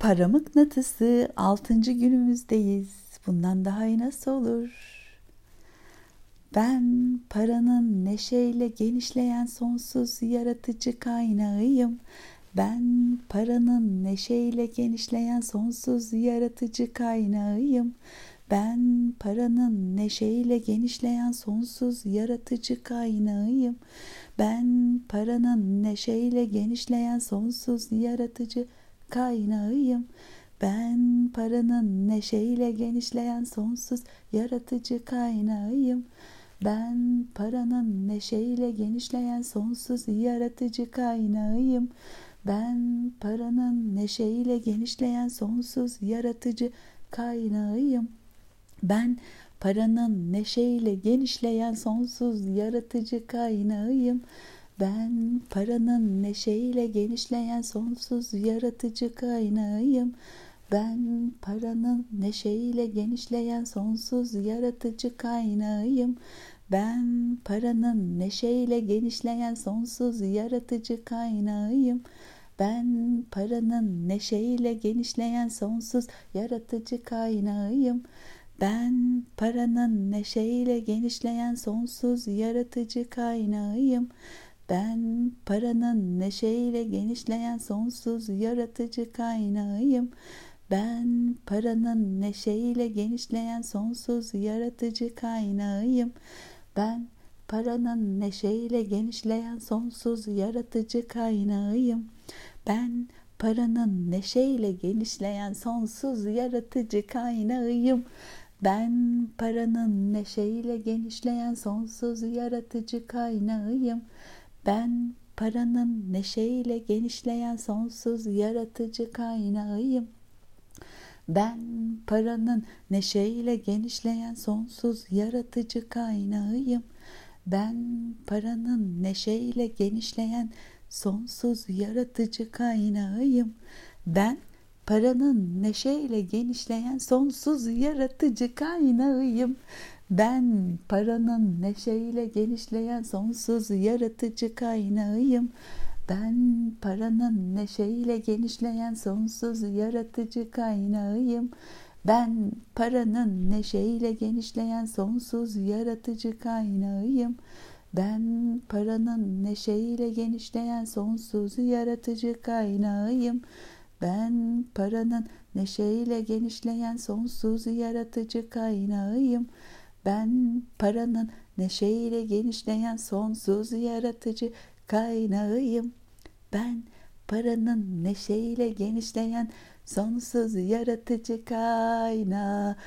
Para mıknatısı 6. günümüzdeyiz. Bundan daha iyi nasıl olur? Ben paranın neşeyle genişleyen sonsuz yaratıcı kaynağıyım. Ben paranın neşeyle genişleyen sonsuz yaratıcı kaynağıyım. Ben paranın neşeyle genişleyen sonsuz yaratıcı kaynağıyım. Ben paranın neşeyle genişleyen sonsuz yaratıcı kaynağıyım. Ben paranın neşeyle genişleyen sonsuz yaratıcı kaynağıyım. Ben paranın neşeyle genişleyen sonsuz yaratıcı kaynağıyım. Ben paranın neşeyle genişleyen sonsuz yaratıcı kaynağıyım. Ben paranın neşeyle genişleyen sonsuz yaratıcı kaynağıyım. Ben paranın neşeyle genişleyen sonsuz yaratıcı kaynağıyım. Ben paranın neşeyle genişleyen sonsuz yaratıcı kaynağıyım. Ben paranın neşeyle genişleyen sonsuz yaratıcı kaynağıyım. Ben paranın neşeyle genişleyen sonsuz yaratıcı kaynağıyım. Ben paranın neşeyle genişleyen sonsuz yaratıcı kaynağıyım. Ben paranın neşeyle genişleyen sonsuz yaratıcı kaynağıyım. Ben paranın neşeyle genişleyen sonsuz yaratıcı kaynağıyım. Ben paranın neşeyle genişleyen sonsuz yaratıcı kaynağıyım. Ben paranın neşeyle genişleyen sonsuz yaratıcı kaynağıyım. Ben paranın neşeyle genişleyen sonsuz yaratıcı kaynağıyım. Ben paranın neşeyle genişleyen sonsuz yaratıcı kaynağıyım. Ben paranın neşeyle genişleyen sonsuz yaratıcı kaynağıyım. Ben paranın neşeyle genişleyen sonsuz yaratıcı kaynağıyım. Ben paranın neşeyle genişleyen sonsuz yaratıcı kaynağıyım. Ben paranın neşeyle genişleyen sonsuz yaratıcı kaynağıyım. Ben paranın neşeyle genişleyen sonsuz yaratıcı kaynağıyım. Ben paranın neşeyle genişleyen sonsuz yaratıcı kaynağıyım. Ben paranın neşeyle genişleyen sonsuz yaratıcı kaynağıyım. Ben paranın neşeyle genişleyen sonsuz yaratıcı kaynağıyım. Ben paranın neşeyle genişleyen sonsuz yaratıcı kaynağıyım. Ben paranın neşeyle genişleyen sonsuz yaratıcı kaynağıyım.